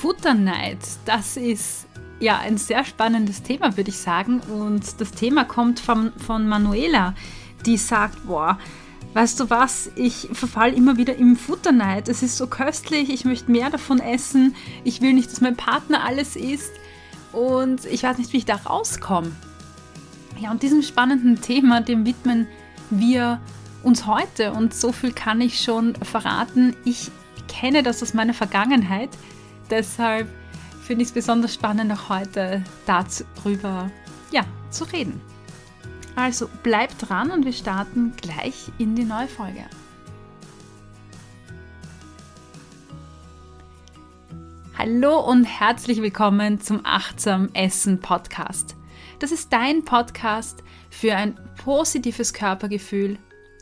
Futterneid, das ist ja ein sehr spannendes Thema, würde ich sagen. Und das Thema kommt von, von Manuela, die sagt, boah, weißt du was, ich verfall immer wieder im Futterneid. Es ist so köstlich, ich möchte mehr davon essen. Ich will nicht, dass mein Partner alles isst. Und ich weiß nicht, wie ich da rauskomme. Ja, und diesem spannenden Thema, dem widmen wir uns heute. Und so viel kann ich schon verraten. Ich kenne das aus meiner Vergangenheit. Deshalb finde ich es besonders spannend, auch heute darüber ja, zu reden. Also bleibt dran und wir starten gleich in die neue Folge. Hallo und herzlich willkommen zum Achtsam Essen Podcast. Das ist dein Podcast für ein positives Körpergefühl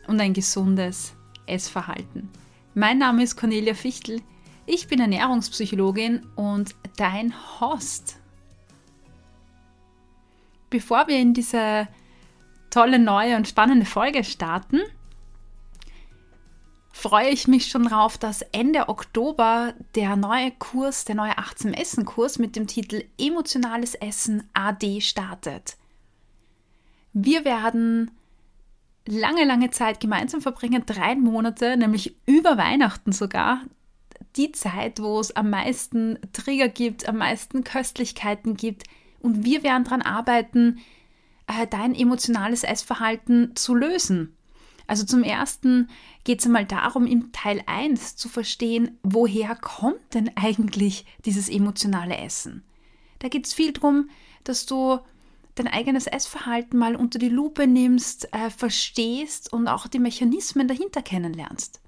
und ein gesundes Essverhalten. Mein Name ist Cornelia Fichtel. Ich bin Ernährungspsychologin und dein Host. Bevor wir in diese tolle neue und spannende Folge starten, freue ich mich schon darauf, dass Ende Oktober der neue Kurs, der neue 18 Essen Kurs mit dem Titel Emotionales Essen AD startet. Wir werden lange, lange Zeit gemeinsam verbringen, drei Monate, nämlich über Weihnachten sogar, die Zeit, wo es am meisten Trigger gibt, am meisten Köstlichkeiten gibt. Und wir werden daran arbeiten, äh, dein emotionales Essverhalten zu lösen. Also zum ersten geht es einmal darum, im Teil 1 zu verstehen, woher kommt denn eigentlich dieses emotionale Essen. Da geht es viel darum, dass du dein eigenes Essverhalten mal unter die Lupe nimmst, äh, verstehst und auch die Mechanismen dahinter kennenlernst.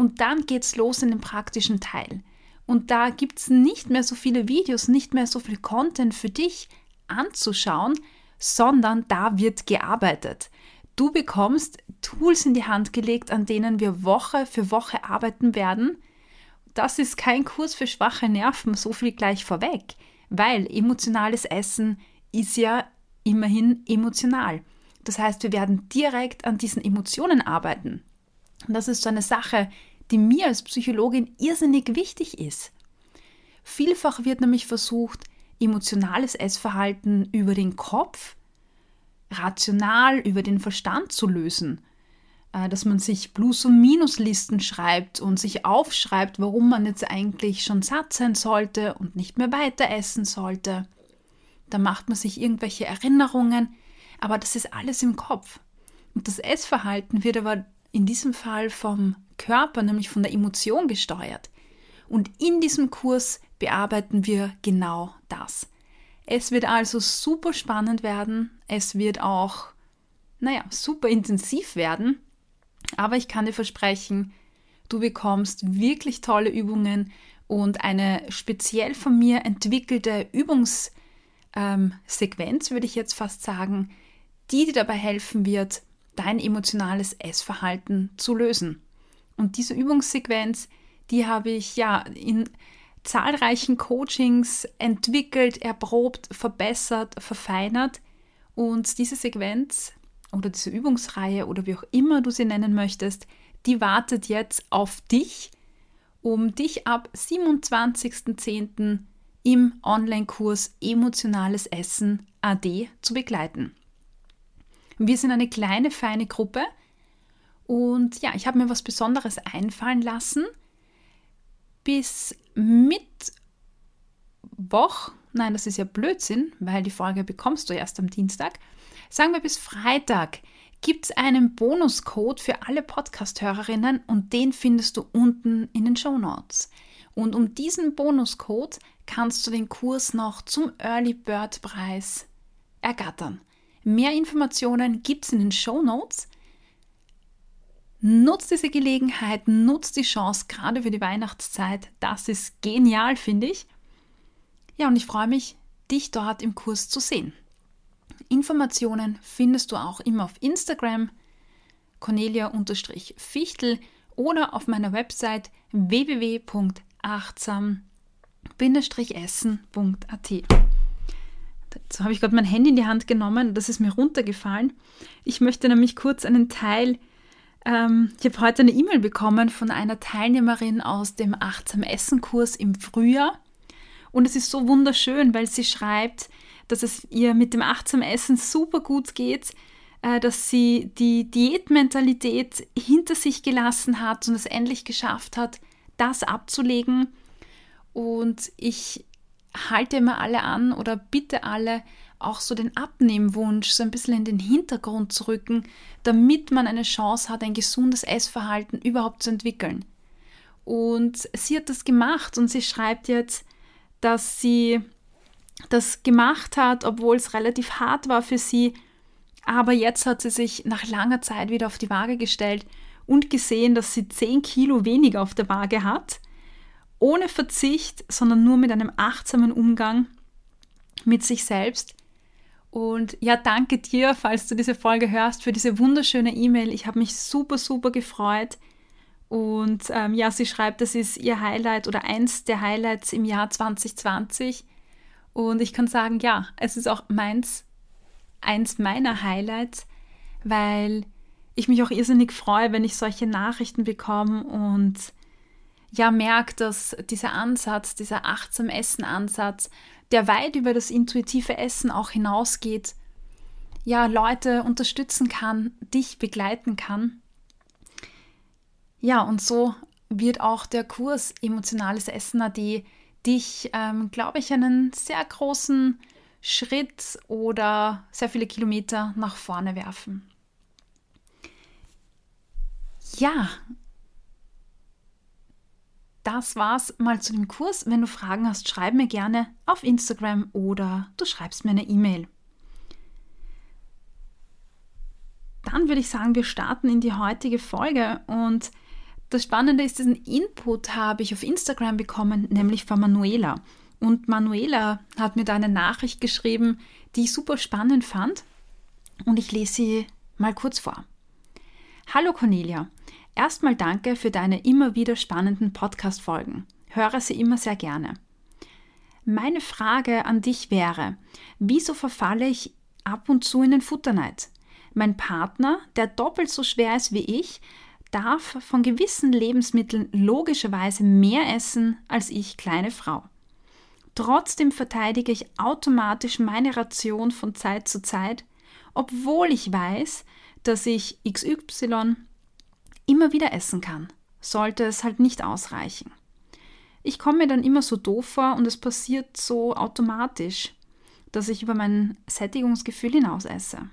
Und dann geht's los in den praktischen Teil. Und da gibt es nicht mehr so viele Videos, nicht mehr so viel Content für dich anzuschauen, sondern da wird gearbeitet. Du bekommst Tools in die Hand gelegt, an denen wir Woche für Woche arbeiten werden. Das ist kein Kurs für schwache Nerven, so viel gleich vorweg, weil emotionales Essen ist ja immerhin emotional. Das heißt, wir werden direkt an diesen Emotionen arbeiten. Und das ist so eine Sache, die mir als Psychologin irrsinnig wichtig ist. Vielfach wird nämlich versucht, emotionales Essverhalten über den Kopf, rational über den Verstand zu lösen. Äh, dass man sich Plus- und Minuslisten schreibt und sich aufschreibt, warum man jetzt eigentlich schon satt sein sollte und nicht mehr weiter essen sollte. Da macht man sich irgendwelche Erinnerungen, aber das ist alles im Kopf. Und das Essverhalten wird aber in diesem Fall vom Körper, nämlich von der Emotion gesteuert. Und in diesem Kurs bearbeiten wir genau das. Es wird also super spannend werden. Es wird auch, naja, super intensiv werden. Aber ich kann dir versprechen, du bekommst wirklich tolle Übungen und eine speziell von mir entwickelte Übungssequenz, ähm, würde ich jetzt fast sagen, die dir dabei helfen wird, dein emotionales Essverhalten zu lösen. Und diese Übungssequenz, die habe ich ja in zahlreichen Coachings entwickelt, erprobt, verbessert, verfeinert. Und diese Sequenz oder diese Übungsreihe oder wie auch immer du sie nennen möchtest, die wartet jetzt auf dich, um dich ab 27.10. im Online-Kurs Emotionales Essen AD zu begleiten. Wir sind eine kleine, feine Gruppe und ja, ich habe mir was Besonderes einfallen lassen. Bis Mittwoch, nein, das ist ja Blödsinn, weil die Folge bekommst du erst am Dienstag. Sagen wir bis Freitag gibt es einen Bonuscode für alle Podcast-Hörerinnen und den findest du unten in den Show Notes. Und um diesen Bonuscode kannst du den Kurs noch zum Early Bird Preis ergattern. Mehr Informationen gibt es in den Show Notes. Nutzt diese Gelegenheit, nutzt die Chance, gerade für die Weihnachtszeit. Das ist genial, finde ich. Ja, und ich freue mich, dich dort im Kurs zu sehen. Informationen findest du auch immer auf Instagram, Cornelia-Fichtel oder auf meiner Website www.achtsam-essen.at. Jetzt habe ich gerade mein Handy in die Hand genommen, das ist mir runtergefallen. Ich möchte nämlich kurz einen Teil Ähm, ich habe heute eine E-Mail bekommen von einer Teilnehmerin aus dem Achtsam Essen Kurs im Frühjahr. Und es ist so wunderschön, weil sie schreibt, dass es ihr mit dem Achtsam Essen super gut geht, äh, dass sie die Diätmentalität hinter sich gelassen hat und es endlich geschafft hat, das abzulegen. Und ich halte immer alle an oder bitte alle, auch so den Abnehmwunsch so ein bisschen in den Hintergrund zu rücken, damit man eine Chance hat, ein gesundes Essverhalten überhaupt zu entwickeln. Und sie hat das gemacht und sie schreibt jetzt, dass sie das gemacht hat, obwohl es relativ hart war für sie. Aber jetzt hat sie sich nach langer Zeit wieder auf die Waage gestellt und gesehen, dass sie 10 Kilo weniger auf der Waage hat. Ohne Verzicht, sondern nur mit einem achtsamen Umgang mit sich selbst. Und ja, danke dir, falls du diese Folge hörst, für diese wunderschöne E-Mail. Ich habe mich super, super gefreut. Und ähm, ja, sie schreibt, das ist ihr Highlight oder eins der Highlights im Jahr 2020. Und ich kann sagen, ja, es ist auch meins, eins meiner Highlights, weil ich mich auch irrsinnig freue, wenn ich solche Nachrichten bekomme und ja merke, dass dieser Ansatz, dieser achtsam Essen-Ansatz, der weit über das intuitive Essen auch hinausgeht, ja, Leute unterstützen kann, dich begleiten kann. Ja, und so wird auch der Kurs Emotionales Essen AD dich, ähm, glaube ich, einen sehr großen Schritt oder sehr viele Kilometer nach vorne werfen. Ja, das war's mal zu dem Kurs. Wenn du Fragen hast, schreib mir gerne auf Instagram oder du schreibst mir eine E-Mail. Dann würde ich sagen, wir starten in die heutige Folge und das Spannende ist, diesen Input habe ich auf Instagram bekommen, nämlich von Manuela. Und Manuela hat mir da eine Nachricht geschrieben, die ich super spannend fand. Und ich lese sie mal kurz vor. Hallo Cornelia, erstmal danke für deine immer wieder spannenden Podcast-Folgen. Höre sie immer sehr gerne. Meine Frage an dich wäre, wieso verfalle ich ab und zu in den Futterneid? Mein Partner, der doppelt so schwer ist wie ich, darf von gewissen Lebensmitteln logischerweise mehr essen als ich, kleine Frau. Trotzdem verteidige ich automatisch meine Ration von Zeit zu Zeit, obwohl ich weiß, dass ich XY immer wieder essen kann, sollte es halt nicht ausreichen. Ich komme mir dann immer so doof vor und es passiert so automatisch, dass ich über mein Sättigungsgefühl hinaus esse.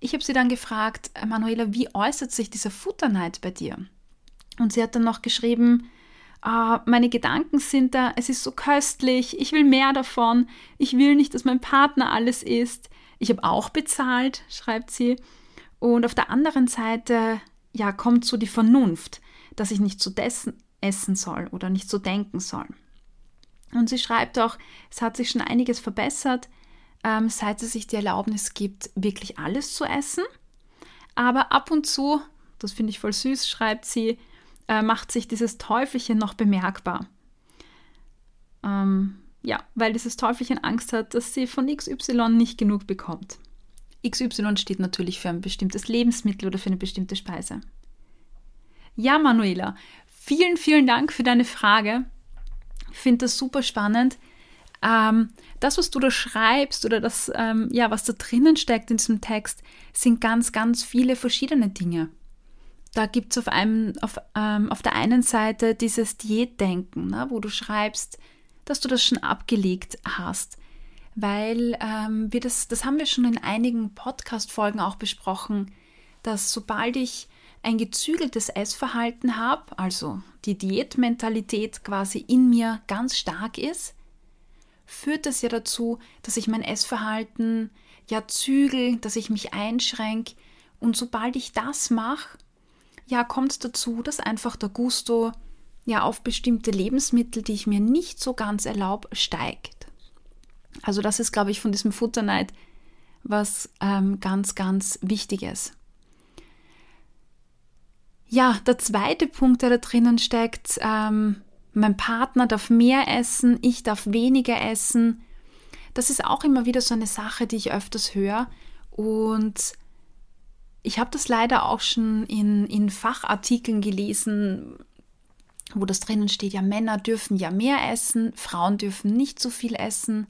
Ich habe sie dann gefragt, Manuela, wie äußert sich dieser Futterneid bei dir? Und sie hat dann noch geschrieben, ah, meine Gedanken sind da, es ist so köstlich, ich will mehr davon, ich will nicht, dass mein Partner alles isst. Ich habe auch bezahlt, schreibt sie. Und auf der anderen Seite, ja, kommt so die Vernunft, dass ich nicht so dessen essen soll oder nicht so denken soll. Und sie schreibt auch, es hat sich schon einiges verbessert, ähm, seit sie sich die Erlaubnis gibt, wirklich alles zu essen. Aber ab und zu, das finde ich voll süß, schreibt sie, äh, macht sich dieses Teufelchen noch bemerkbar. Ähm, ja, weil dieses Teufelchen Angst hat, dass sie von XY nicht genug bekommt. XY steht natürlich für ein bestimmtes Lebensmittel oder für eine bestimmte Speise. Ja, Manuela, vielen, vielen Dank für deine Frage. Ich finde das super spannend. Ähm, das, was du da schreibst oder das, ähm, ja, was da drinnen steckt in diesem Text, sind ganz, ganz viele verschiedene Dinge. Da gibt es auf, auf, ähm, auf der einen Seite dieses Diätdenken, ne, wo du schreibst, dass du das schon abgelegt hast. Weil ähm, wir das, das haben wir schon in einigen Podcast-Folgen auch besprochen, dass sobald ich ein gezügeltes Essverhalten habe, also die Diätmentalität quasi in mir ganz stark ist, führt das ja dazu, dass ich mein Essverhalten ja zügel, dass ich mich einschränke. Und sobald ich das mache, ja, kommt es dazu, dass einfach der Gusto ja auf bestimmte Lebensmittel, die ich mir nicht so ganz erlaube, steigt. Also das ist, glaube ich, von diesem Futterneid was ähm, ganz, ganz Wichtiges. Ja, der zweite Punkt, der da drinnen steckt, ähm, mein Partner darf mehr essen, ich darf weniger essen. Das ist auch immer wieder so eine Sache, die ich öfters höre. Und ich habe das leider auch schon in, in Fachartikeln gelesen, wo das drinnen steht, ja, Männer dürfen ja mehr essen, Frauen dürfen nicht so viel essen.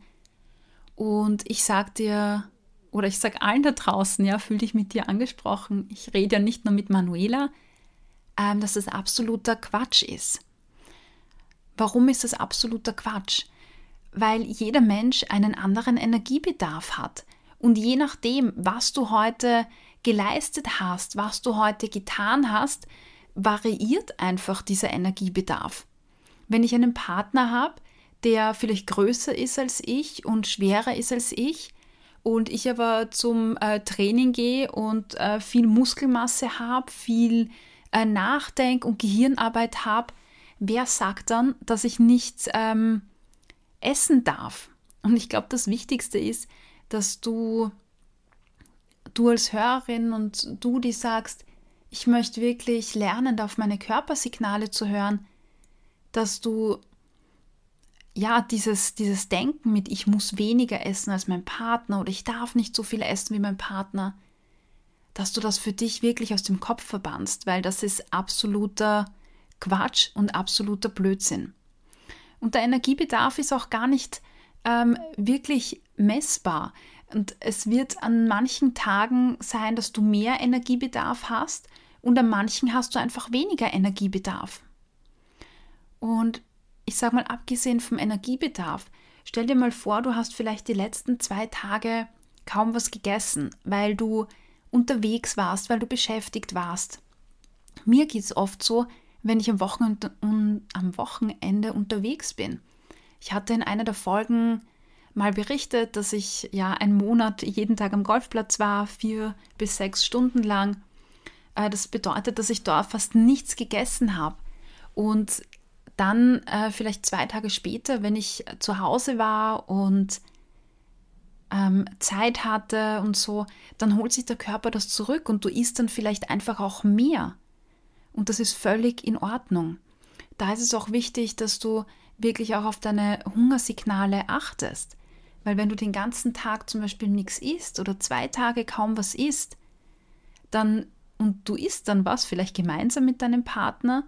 Und ich sag dir, oder ich sag allen da draußen, ja, fühl dich mit dir angesprochen. Ich rede ja nicht nur mit Manuela, ähm, dass das absoluter Quatsch ist. Warum ist das absoluter Quatsch? Weil jeder Mensch einen anderen Energiebedarf hat. Und je nachdem, was du heute geleistet hast, was du heute getan hast, variiert einfach dieser Energiebedarf. Wenn ich einen Partner habe, der vielleicht größer ist als ich und schwerer ist als ich, und ich aber zum äh, Training gehe und äh, viel Muskelmasse habe, viel äh, Nachdenk- und Gehirnarbeit habe, wer sagt dann, dass ich nicht ähm, essen darf? Und ich glaube, das Wichtigste ist, dass du, du als Hörerin und du, die sagst, ich möchte wirklich lernen, auf meine Körpersignale zu hören, dass du ja dieses, dieses Denken mit ich muss weniger essen als mein Partner oder ich darf nicht so viel essen wie mein Partner, dass du das für dich wirklich aus dem Kopf verbannst, weil das ist absoluter Quatsch und absoluter Blödsinn. Und der Energiebedarf ist auch gar nicht ähm, wirklich messbar. Und es wird an manchen Tagen sein, dass du mehr Energiebedarf hast und an manchen hast du einfach weniger Energiebedarf. Und ich sage mal, abgesehen vom Energiebedarf, stell dir mal vor, du hast vielleicht die letzten zwei Tage kaum was gegessen, weil du unterwegs warst, weil du beschäftigt warst. Mir geht es oft so, wenn ich am Wochenende, am Wochenende unterwegs bin. Ich hatte in einer der Folgen mal berichtet, dass ich ja einen Monat jeden Tag am Golfplatz war, vier bis sechs Stunden lang. Äh, das bedeutet, dass ich dort fast nichts gegessen habe. Und dann äh, vielleicht zwei Tage später, wenn ich zu Hause war und ähm, Zeit hatte und so, dann holt sich der Körper das zurück und du isst dann vielleicht einfach auch mehr. Und das ist völlig in Ordnung. Da ist es auch wichtig, dass du wirklich auch auf deine Hungersignale achtest. Weil wenn du den ganzen Tag zum Beispiel nichts isst oder zwei Tage kaum was isst, dann und du isst dann was, vielleicht gemeinsam mit deinem Partner,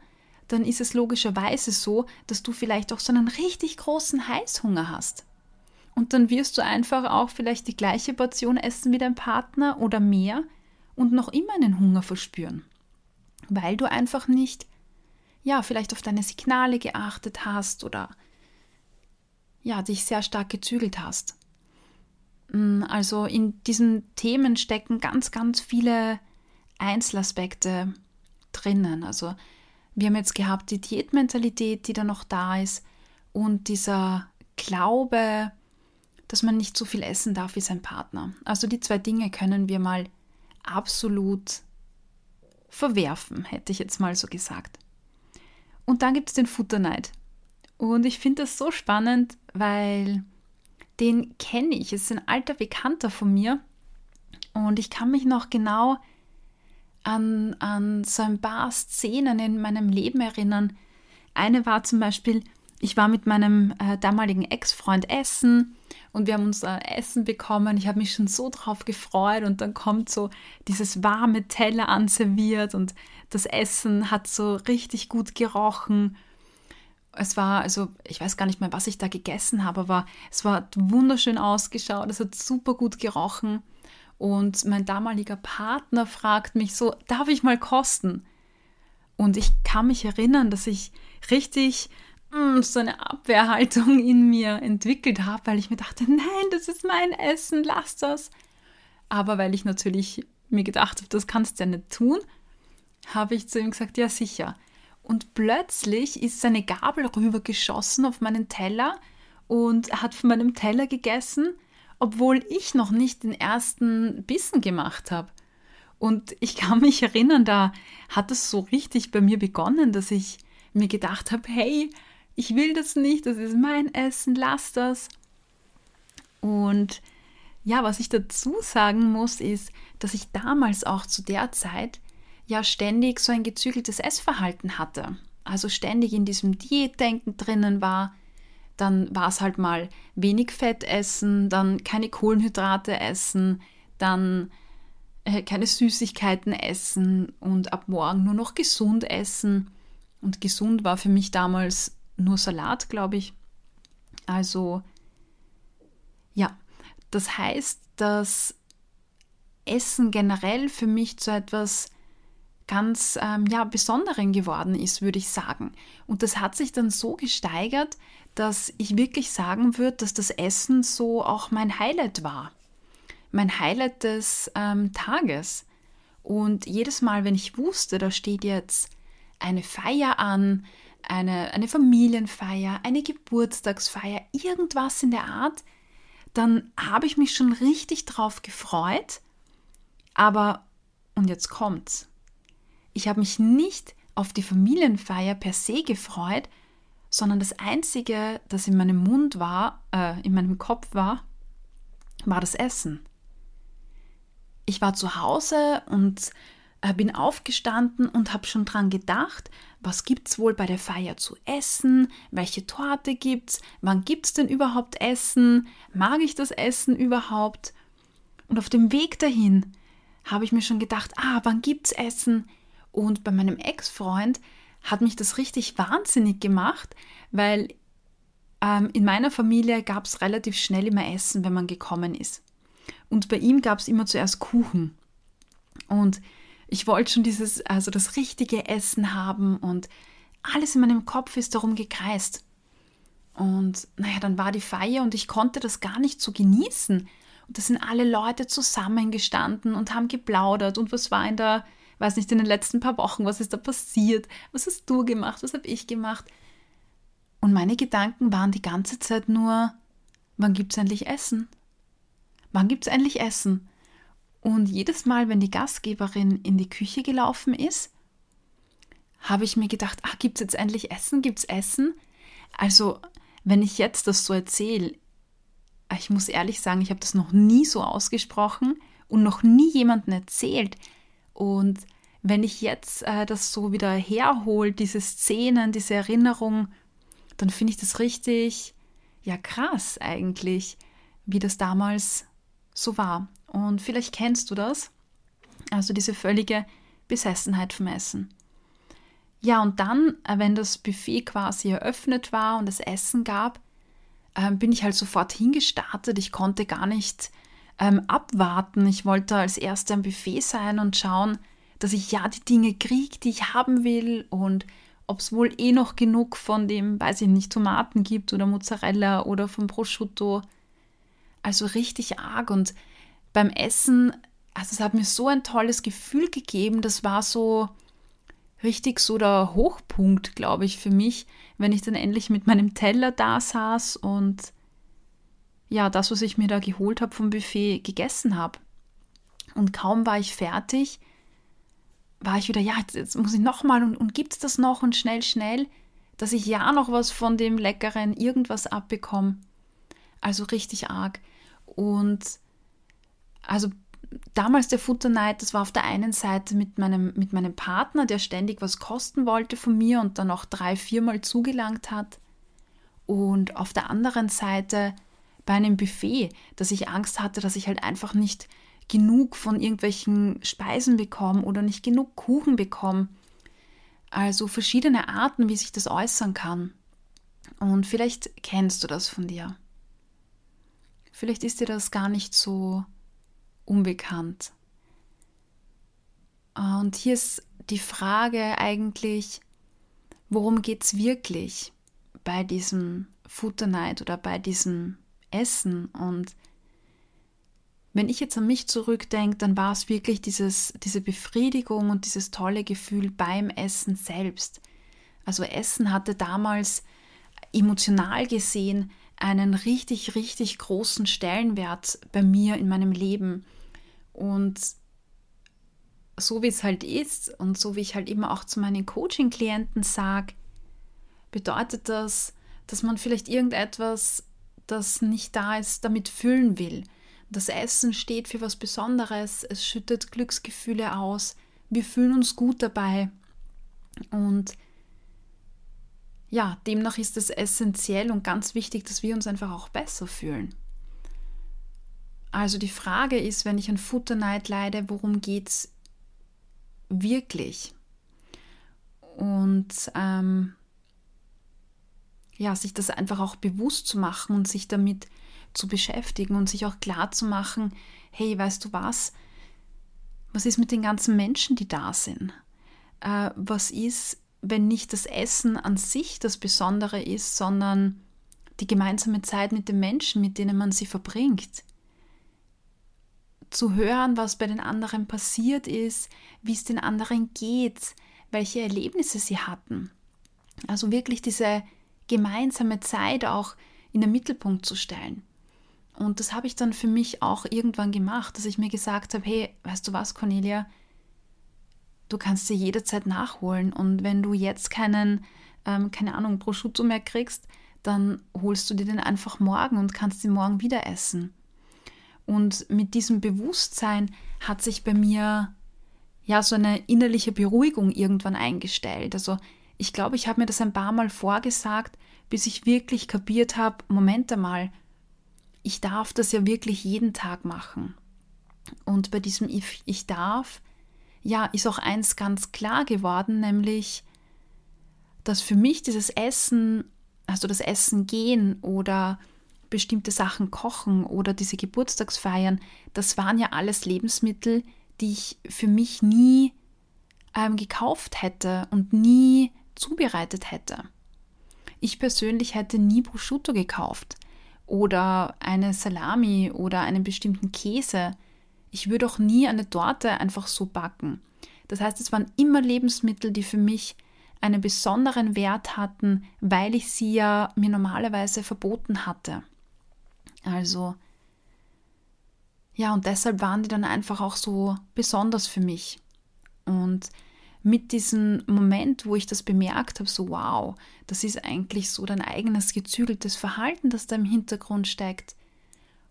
dann ist es logischerweise so, dass du vielleicht auch so einen richtig großen Heißhunger hast. Und dann wirst du einfach auch vielleicht die gleiche Portion essen wie dein Partner oder mehr und noch immer einen Hunger verspüren, weil du einfach nicht, ja, vielleicht auf deine Signale geachtet hast oder ja, dich sehr stark gezügelt hast. Mm, also in diesen Themen stecken ganz, ganz viele Einzelaspekte drinnen. Also wir haben jetzt gehabt die Diätmentalität, die da noch da ist und dieser Glaube, dass man nicht so viel essen darf wie sein Partner. Also die zwei Dinge können wir mal absolut verwerfen, hätte ich jetzt mal so gesagt. Und dann gibt es den Futterneid. Und ich finde das so spannend, weil den kenne ich. Es ist ein alter Bekannter von mir. Und ich kann mich noch genau an, an so ein paar Szenen in meinem Leben erinnern. Eine war zum Beispiel, ich war mit meinem äh, damaligen Ex-Freund essen und wir haben unser Essen bekommen. Ich habe mich schon so drauf gefreut und dann kommt so dieses warme Teller anserviert und das Essen hat so richtig gut gerochen es war, also ich weiß gar nicht mehr, was ich da gegessen habe, aber es war wunderschön ausgeschaut, es hat super gut gerochen. Und mein damaliger Partner fragt mich so, darf ich mal kosten? Und ich kann mich erinnern, dass ich richtig mh, mm, so eine Abwehrhaltung in mir entwickelt habe, weil ich mir dachte, nein, das ist mein Essen, lass das. Aber weil ich natürlich mir gedacht habe, das kannst du ja nicht tun, habe ich zu ihm gesagt, ja sicher und plötzlich ist seine Gabel rübergeschossen auf meinen Teller und hat von meinem Teller gegessen, obwohl ich noch nicht den ersten Bissen gemacht habe. Und ich kann mich erinnern, da hat es so richtig bei mir begonnen, dass ich mir gedacht habe, hey, ich will das nicht, das ist mein Essen, lass das. Und ja, was ich dazu sagen muss, ist, dass ich damals auch zu der Zeit ja ständig so ein gezügeltes Essverhalten hatte. Also ständig in diesem Diätdenken drinnen war. Dann war es halt mal wenig Fett essen, dann keine Kohlenhydrate essen, dann äh, keine Süßigkeiten essen und ab morgen nur noch gesund essen. Und gesund war für mich damals nur Salat, glaube ich. Also ja, das heißt, dass Essen generell für mich zu etwas ganz ähm, ja, Besonderen geworden ist, würde ich sagen. Und das hat sich dann so gesteigert, dass ich wirklich sagen würde, dass das Essen so auch mein Highlight war. Mein Highlight des ähm, Tages. Und jedes Mal, wenn ich wusste, da steht jetzt eine Feier an, eine, eine Familienfeier, eine Geburtstagsfeier, irgendwas in der Art, dann habe ich mich schon richtig drauf gefreut. Aber, und jetzt kommt's, ich habe mich nicht auf die Familienfeier per se gefreut, sondern das Einzige, das in meinem Mund war, äh, in meinem Kopf war, war das Essen. Ich war zu Hause und äh, bin aufgestanden und habe schon dran gedacht, was gibt's wohl bei der Feier zu essen, welche Torte gibt's, wann gibt's denn überhaupt Essen, mag ich das Essen überhaupt? Und auf dem Weg dahin habe ich mir schon gedacht, ah, wann gibt's Essen? Und bei meinem Ex-Freund hat mich das richtig wahnsinnig gemacht, weil ähm, in meiner Familie gab es relativ schnell immer Essen, wenn man gekommen ist. Und bei ihm gab es immer zuerst Kuchen. Und ich wollte schon dieses, also das richtige Essen haben und alles in meinem Kopf ist darum gekreist. Und naja, dann war die Feier und ich konnte das gar nicht so genießen. Und da sind alle Leute zusammengestanden und haben geplaudert und was war in der weiß nicht, in den letzten paar Wochen, was ist da passiert, was hast du gemacht, was habe ich gemacht. Und meine Gedanken waren die ganze Zeit nur, wann gibt es endlich Essen? Wann gibt es endlich Essen? Und jedes Mal, wenn die Gastgeberin in die Küche gelaufen ist, habe ich mir gedacht, ach, gibt es jetzt endlich Essen? Gibt es Essen? Also, wenn ich jetzt das so erzähle, ich muss ehrlich sagen, ich habe das noch nie so ausgesprochen und noch nie jemandem erzählt, und wenn ich jetzt äh, das so wieder herhole, diese Szenen, diese Erinnerung, dann finde ich das richtig, ja krass eigentlich, wie das damals so war. Und vielleicht kennst du das, also diese völlige Besessenheit vom Essen. Ja, und dann, äh, wenn das Buffet quasi eröffnet war und es Essen gab, äh, bin ich halt sofort hingestartet. Ich konnte gar nicht ähm, abwarten. Ich wollte als Erster am Buffet sein und schauen, dass ich ja die Dinge kriege, die ich haben will und ob es wohl eh noch genug von dem, weiß ich nicht, Tomaten gibt oder Mozzarella oder vom Prosciutto. Also richtig arg und beim Essen, also es hat mir so ein tolles Gefühl gegeben, das war so richtig so der Hochpunkt, glaube ich, für mich, wenn ich dann endlich mit meinem Teller da saß und ja, das, was ich mir da geholt habe vom Buffet, gegessen habe. Und kaum war ich fertig, war ich wieder, ja, jetzt, jetzt muss ich nochmal und, und gibt es das noch und schnell, schnell, dass ich ja noch was von dem leckeren irgendwas abbekomme. Also richtig arg. Und also damals der Futterneid, das war auf der einen Seite mit meinem, mit meinem Partner, der ständig was kosten wollte von mir und dann auch drei, viermal zugelangt hat. Und auf der anderen Seite bei einem Buffet, dass ich Angst hatte, dass ich halt einfach nicht genug von irgendwelchen Speisen bekomme oder nicht genug Kuchen bekomme. Also verschiedene Arten, wie sich das äußern kann. Und vielleicht kennst du das von dir. Vielleicht ist dir das gar nicht so unbekannt. Und hier ist die Frage eigentlich, worum geht es wirklich bei diesem Futterneid oder bei diesem Essen. Und wenn ich jetzt an mich zurückdenke, dann war es wirklich dieses, diese Befriedigung und dieses tolle Gefühl beim Essen selbst. Also Essen hatte damals emotional gesehen einen richtig, richtig großen Stellenwert bei mir in meinem Leben. Und so wie es halt ist und so wie ich halt immer auch zu meinen Coaching-Klienten sage, bedeutet das, dass man vielleicht irgendetwas das nicht da ist, damit füllen will. Das Essen steht für was Besonderes, es schüttet Glücksgefühle aus, wir fühlen uns gut dabei. Und ja, demnach ist es essentiell und ganz wichtig, dass wir uns einfach auch besser fühlen. Also die Frage ist, wenn ich an Futterneid leide, worum geht es wirklich? Und ähm, ja, sich das einfach auch bewusst zu machen und sich damit zu beschäftigen und sich auch klar zu machen, hey, weißt du was, was ist mit den ganzen Menschen, die da sind? Äh, was ist, wenn nicht das Essen an sich das Besondere ist, sondern die gemeinsame Zeit mit den Menschen, mit denen man sie verbringt? Zu hören, was bei den anderen passiert ist, wie es den anderen geht, welche Erlebnisse sie hatten. Also wirklich diese gemeinsame Zeit auch in den Mittelpunkt zu stellen. Und das habe ich dann für mich auch irgendwann gemacht, dass ich mir gesagt habe, hey, weißt du was, Cornelia, du kannst dir jederzeit nachholen und wenn du jetzt keinen, ähm, keine Ahnung, Prosciutto mehr kriegst, dann holst du dir den einfach morgen und kannst ihn morgen wieder essen. Und mit diesem Bewusstsein hat sich bei mir ja so eine innerliche Beruhigung irgendwann eingestellt. Also ich glaube, ich habe mir das ein paar Mal vorgesagt, bis ich wirklich kapiert habe, Moment einmal, ich darf das ja wirklich jeden Tag machen. Und bei diesem Ich, ich darf, ja, ist auch eins ganz klar geworden, nämlich, dass für mich dieses Essen, also das Essen gehen oder bestimmte Sachen kochen oder diese Geburtstagsfeiern, das waren ja alles Lebensmittel, die ich für mich nie ähm, gekauft hätte und nie zubereitet hätte. Ich persönlich hätte nie Prosciutto gekauft oder eine Salami oder einen bestimmten Käse. Ich würde auch nie eine Torte einfach so backen. Das heißt, es waren immer Lebensmittel, die für mich einen besonderen Wert hatten, weil ich sie ja mir normalerweise verboten hatte. Also, ja, und deshalb waren die dann einfach auch so besonders für mich. Und mit diesem Moment, wo ich das bemerkt habe, so wow, das ist eigentlich so dein eigenes gezügeltes Verhalten, das da im Hintergrund steckt.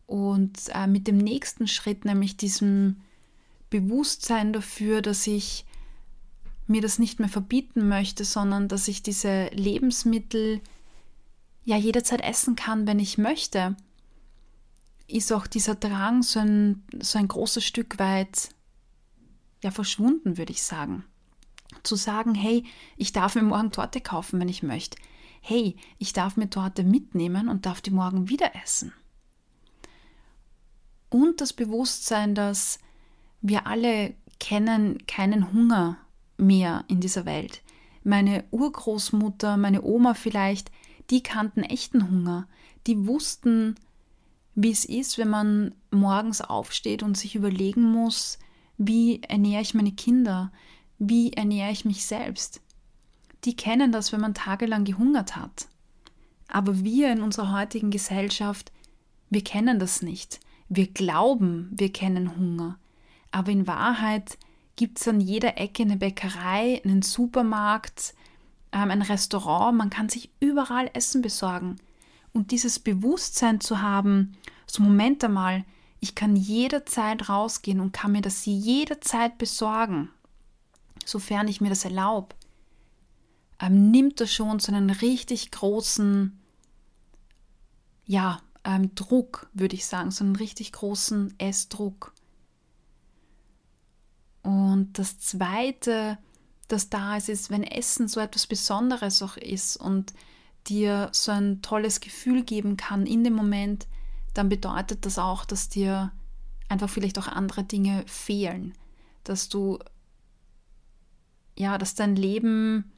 Und äh, mit dem nächsten Schritt, nämlich diesem Bewusstsein dafür, dass ich mir das nicht mehr verbieten möchte, sondern dass ich diese Lebensmittel ja jederzeit essen kann, wenn ich möchte, ist auch dieser Drang so ein, so ein großes Stück weit ja verschwunden, würde ich sagen zu sagen, hey, ich darf mir morgen Torte kaufen, wenn ich möchte. Hey, ich darf mir Torte mitnehmen und darf die morgen wieder essen. Und das Bewusstsein, dass wir alle kennen keinen Hunger mehr in dieser Welt. Meine Urgroßmutter, meine Oma vielleicht, die kannten echten Hunger. Die wussten, wie es ist, wenn man morgens aufsteht und sich überlegen muss, wie ernähre ich meine Kinder? Wie ernähre ich mich selbst. Die kennen das, wenn man tagelang gehungert hat. Aber wir in unserer heutigen Gesellschaft, wir kennen das nicht. Wir glauben, wir kennen Hunger. Aber in Wahrheit gibt es an jeder Ecke eine Bäckerei, einen Supermarkt, ähm, ein Restaurant. Man kann sich überall Essen besorgen. Und dieses Bewusstsein zu haben, so Moment einmal, ich kann jederzeit rausgehen und kann mir das jederzeit besorgen sofern ich mir das erlaube, ähm, nimmt das schon so einen richtig großen, ja, ähm, Druck, würde ich sagen, so einen richtig großen Essdruck. Und das Zweite, das da ist, ist, wenn Essen so etwas Besonderes auch ist und dir so ein tolles Gefühl geben kann in dem Moment, dann bedeutet das auch, dass dir einfach vielleicht auch andere Dinge fehlen, dass du ja, dass dein Leben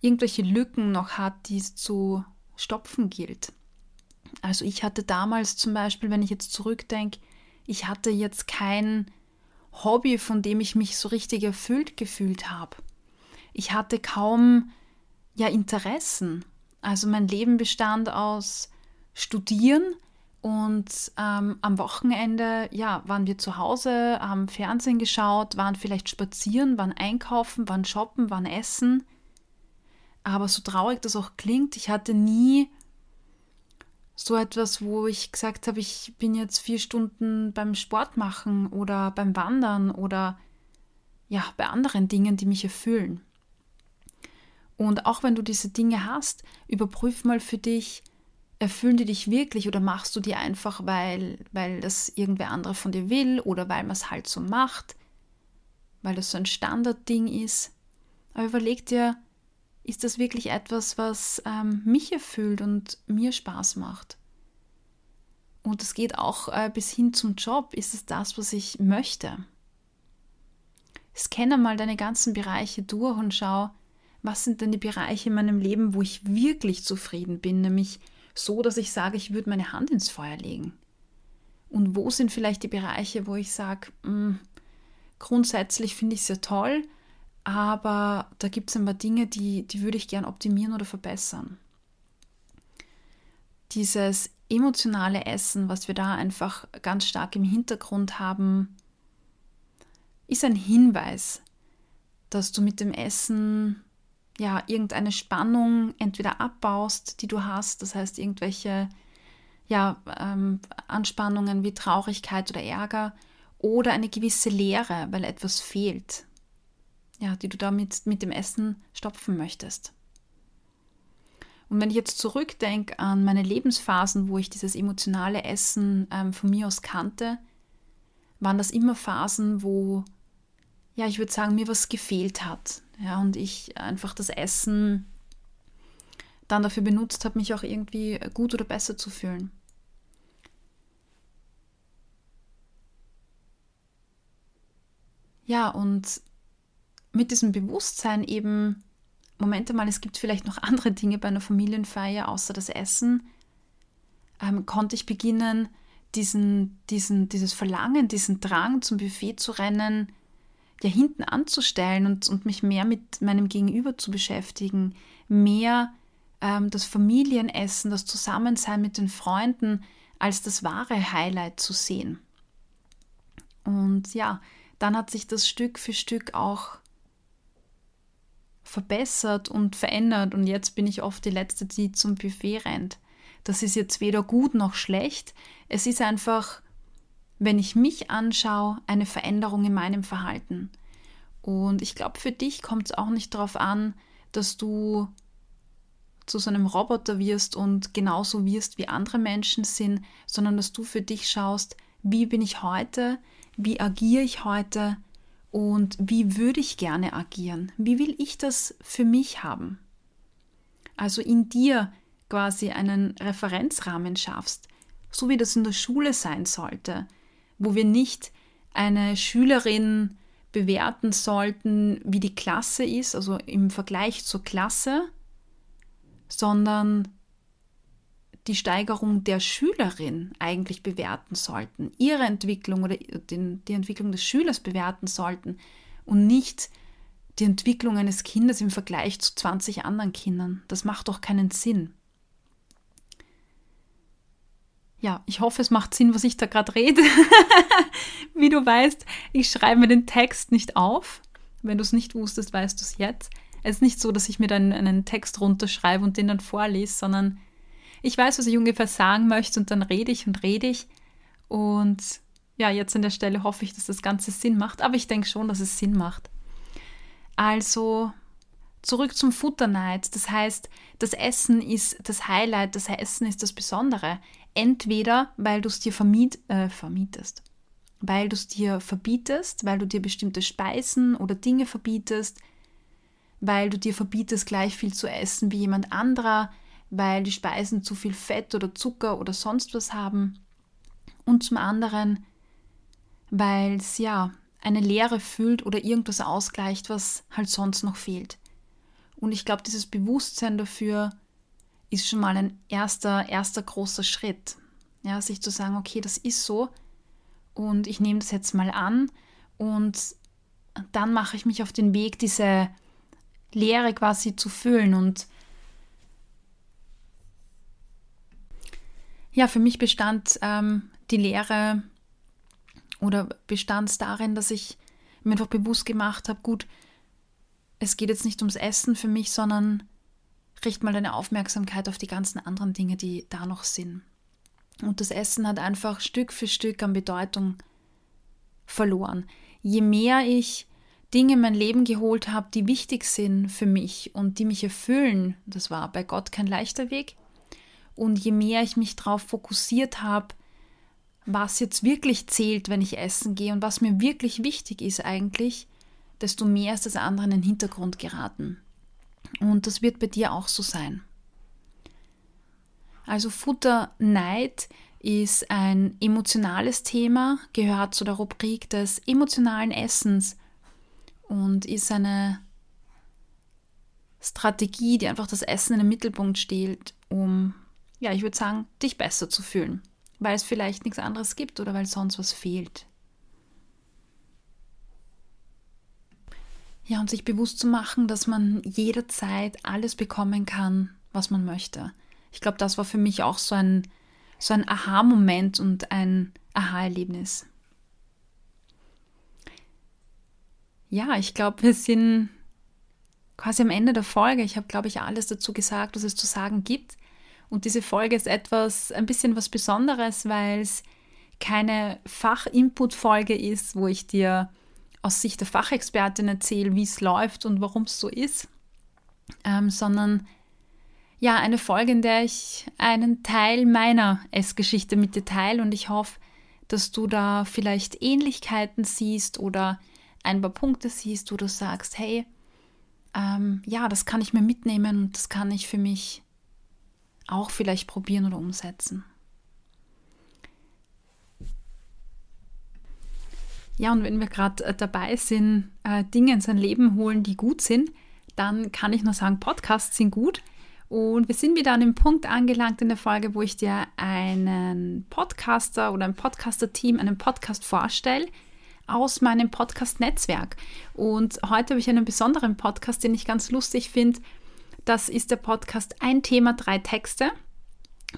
irgendwelche Lücken noch hat, die es zu stopfen gilt. Also ich hatte damals zum Beispiel, wenn ich jetzt zurückdenke, ich hatte jetzt kein Hobby, von dem ich mich so richtig erfüllt gefühlt habe. Ich hatte kaum ja Interessen. Also mein Leben bestand aus Studieren, und ähm, am Wochenende, ja, waren wir zu Hause, haben Fernsehen geschaut, waren vielleicht spazieren, waren einkaufen, waren shoppen, waren essen. Aber so traurig das auch klingt, ich hatte nie so etwas, wo ich gesagt habe, ich bin jetzt vier Stunden beim Sport machen oder beim Wandern oder ja, bei anderen Dingen, die mich erfüllen. Und auch wenn du diese Dinge hast, überprüf mal für dich, erfüllen die dich wirklich oder machst du die einfach, weil, weil das irgendwer andere von dir will oder weil man es halt so macht, weil das so ein Standardding ist. Aber überleg dir, ist das wirklich etwas, was ähm, mich erfüllt und mir Spaß macht? Und es geht auch äh, bis hin zum Job. Ist es das, was ich möchte? Scanne mal deine ganzen Bereiche durch und schau, was sind denn die Bereiche in meinem Leben, wo ich wirklich zufrieden bin, nämlich so, dass ich sage, ich würde meine Hand ins Feuer legen. Und wo sind vielleicht die Bereiche, wo ich sage, hm, grundsätzlich finde ich es ja toll, aber da gibt es ein paar Dinge, die, die würde ich gern optimieren oder verbessern. Dieses emotionale Essen, was wir da einfach ganz stark im Hintergrund haben, ist ein Hinweis, dass du mit dem Essen ja irgendeine Spannung entweder abbaust, die du hast, das heißt irgendwelche ja, ähm, Anspannungen wie Traurigkeit oder Ärger oder eine gewisse Leere, weil etwas fehlt ja, die du damit mit dem Essen stopfen möchtest. Und wenn ich jetzt zurückdenke an meine Lebensphasen, wo ich dieses emotionale Essen ähm, von mir aus kannte, waren das immer Phasen, wo, ja, ich würde sagen, mir was gefehlt hat. Ja, und ich einfach das Essen dann dafür benutzt habe, mich auch irgendwie gut oder besser zu fühlen. Ja, und mit diesem Bewusstsein eben, Moment mal, es gibt vielleicht noch andere Dinge bei einer Familienfeier außer das Essen, ähm, konnte ich beginnen, diesen, diesen, dieses Verlangen, diesen Drang zum Buffet zu rennen, ja hinten anzustellen und, und mich mehr mit meinem Gegenüber zu beschäftigen, mehr ähm, das Familienessen, das Zusammensein mit den Freunden als das wahre Highlight zu sehen. Und ja, dann hat sich das Stück für Stück auch verbessert und verändert und jetzt bin ich oft die Letzte, die zum Buffet rennt. Das ist jetzt weder gut noch schlecht. Es ist einfach, wenn ich mich anschaue, eine Veränderung in meinem Verhalten. Und ich glaube, für dich kommt es auch nicht darauf an, dass du zu so einem Roboter wirst und genauso wirst, wie andere Menschen sind, sondern dass du für dich schaust, wie bin ich heute, wie agiere ich heute, und wie würde ich gerne agieren? Wie will ich das für mich haben? Also in dir quasi einen Referenzrahmen schaffst, so wie das in der Schule sein sollte, wo wir nicht eine Schülerin bewerten sollten, wie die Klasse ist, also im Vergleich zur Klasse, sondern die Steigerung der Schülerin eigentlich bewerten sollten, ihre Entwicklung oder den, die Entwicklung des Schülers bewerten sollten und nicht die Entwicklung eines Kindes im Vergleich zu 20 anderen Kindern. Das macht doch keinen Sinn. Ja, ich hoffe, es macht Sinn, was ich da gerade rede. Wie du weißt, ich schreibe mir den Text nicht auf. Wenn du es nicht wusstest, weißt du es jetzt. Es ist nicht so, dass ich mir dann einen Text runterschreibe und den dann vorlese, sondern ich weiß, was ich ungefähr sagen möchte und dann rede ich und rede ich. Und ja, jetzt an der Stelle hoffe ich, dass das Ganze Sinn macht, aber ich denke schon, dass es Sinn macht. Also zurück zum Futterneid. Das heißt, das Essen ist das Highlight, das Essen ist das Besondere. Entweder, weil du es dir vermiet, äh, vermietest, weil du es dir verbietest, weil du dir bestimmte Speisen oder Dinge verbietest, weil du dir verbietest, gleich viel zu essen wie jemand anderer, weil die Speisen zu viel Fett oder Zucker oder sonst was haben. Und zum anderen, weil es ja eine Leere füllt oder irgendwas ausgleicht, was halt sonst noch fehlt. Und ich glaube, dieses Bewusstsein dafür ist schon mal ein erster, erster großer Schritt. Ja, sich zu sagen, okay, das ist so und ich nehme das jetzt mal an und dann mache ich mich auf den Weg, diese Leere quasi zu füllen und ja, für mich bestand ähm, die Lehre oder bestand es darin, dass ich mir einfach bewusst gemacht habe, gut, es geht jetzt nicht ums Essen für mich, sondern richte mal deine Aufmerksamkeit auf die ganzen anderen Dinge, die da noch sind. Und das Essen hat einfach Stück für Stück an Bedeutung verloren. Je mehr ich Dinge in mein Leben geholt habe, die wichtig sind für mich und die mich erfüllen, das war bei Gott kein leichter Weg, Und je mehr ich mich darauf fokussiert habe, was jetzt wirklich zählt, wenn ich essen gehe und was mir wirklich wichtig ist eigentlich, desto mehr ist das andere in den Hintergrund geraten. Und das wird bei dir auch so sein. Also Futterneid ist ein emotionales Thema, gehört zu der Rubrik des emotionalen Essens und ist eine Strategie, die einfach das Essen in den Mittelpunkt stellt, um, ja, ich würde sagen, dich besser zu fühlen, weil es vielleicht nichts anderes gibt oder weil sonst was fehlt. Ja, und sich bewusst zu machen, dass man jederzeit alles bekommen kann, was man möchte. Ich glaube, das war für mich auch so ein, so ein Aha-Moment und ein Aha-Erlebnis. Ja, ich glaube, wir sind quasi am Ende der Folge. Ich habe, glaube ich, alles dazu gesagt, was es zu sagen gibt. Und diese Folge ist etwas, ein bisschen was Besonderes, weil es keine Fach-Input-Folge ist, wo ich dir aus Sicht der Fachexpertin erzähle, wie es läuft und warum es so ist, ähm, sondern ja, eine Folge, in der ich einen Teil meiner Essgeschichte mit dir teile und ich hoffe, dass du da vielleicht Ähnlichkeiten siehst oder ein paar Punkte siehst, wo du sagst, hey, ähm, ja, das kann ich mir mitnehmen und das kann ich für mich auch vielleicht probieren oder umsetzen. Ja, und wenn wir gerade äh, dabei sind, äh, Dinge in sein Leben holen, die gut sind, dann kann ich nur sagen, Podcasts sind gut. Und wir sind wieder an dem Punkt angelangt in der Folge, wo ich dir einen Podcaster oder ein Podcaster-Team, einen Podcast vorstelle aus meinem Podcast-Netzwerk. Und heute habe ich einen besonderen Podcast, den ich ganz lustig finde. Das ist der Podcast Ein Thema, drei Texte.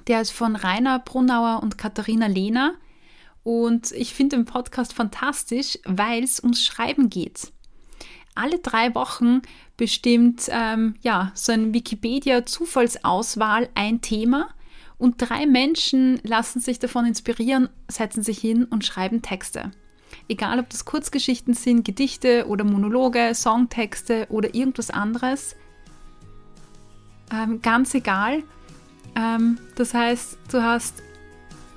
Der ist von Rainer Brunauer und Katharina Lehner. Und ich finde den Podcast fantastisch, weil es ums Schreiben geht. Alle drei Wochen bestimmt ähm, ja, so ein Wikipedia-Zufallsauswahl ein Thema und drei Menschen lassen sich davon inspirieren, setzen sich hin und schreiben Texte. Egal, ob das Kurzgeschichten sind, Gedichte oder Monologe, Songtexte oder irgendwas anderes. Ähm, ganz egal. Ähm, das heißt, du hast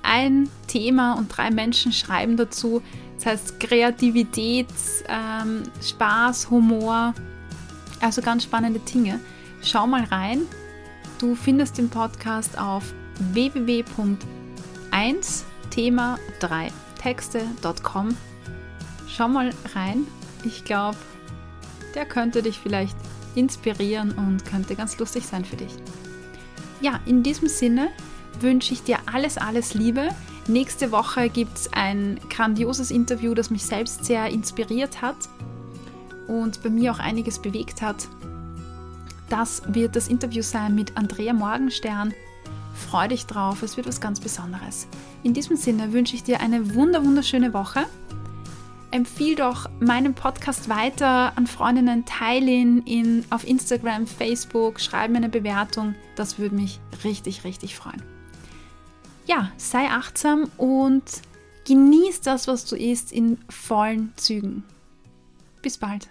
ein Thema und drei Menschen schreiben dazu. Das heißt Kreativität, ähm, Spaß, Humor, also ganz spannende Dinge. Schau mal rein. Du findest den Podcast auf www.1thema3texte.com. Schau mal rein. Ich glaube, der könnte dich vielleicht inspirieren und könnte ganz lustig sein für dich. Ja, in diesem Sinne wünsche ich dir alles, alles Liebe. Nächste Woche gibt es ein grandioses Interview, das mich selbst sehr inspiriert hat und bei mir auch einiges bewegt hat. Das wird das Interview sein mit Andrea Morgenstern. Freu dich drauf, es wird was ganz Besonderes. In diesem Sinne wünsche ich dir eine wunder wunderschöne Woche. Empfiehl doch meinen Podcast weiter an Freundinnen, teile ihn in, auf Instagram, Facebook, schreib mir eine Bewertung. Das würde mich richtig, richtig freuen ja, sei achtsam und genieß das, was du isst, in vollen Zügen. Bis bald.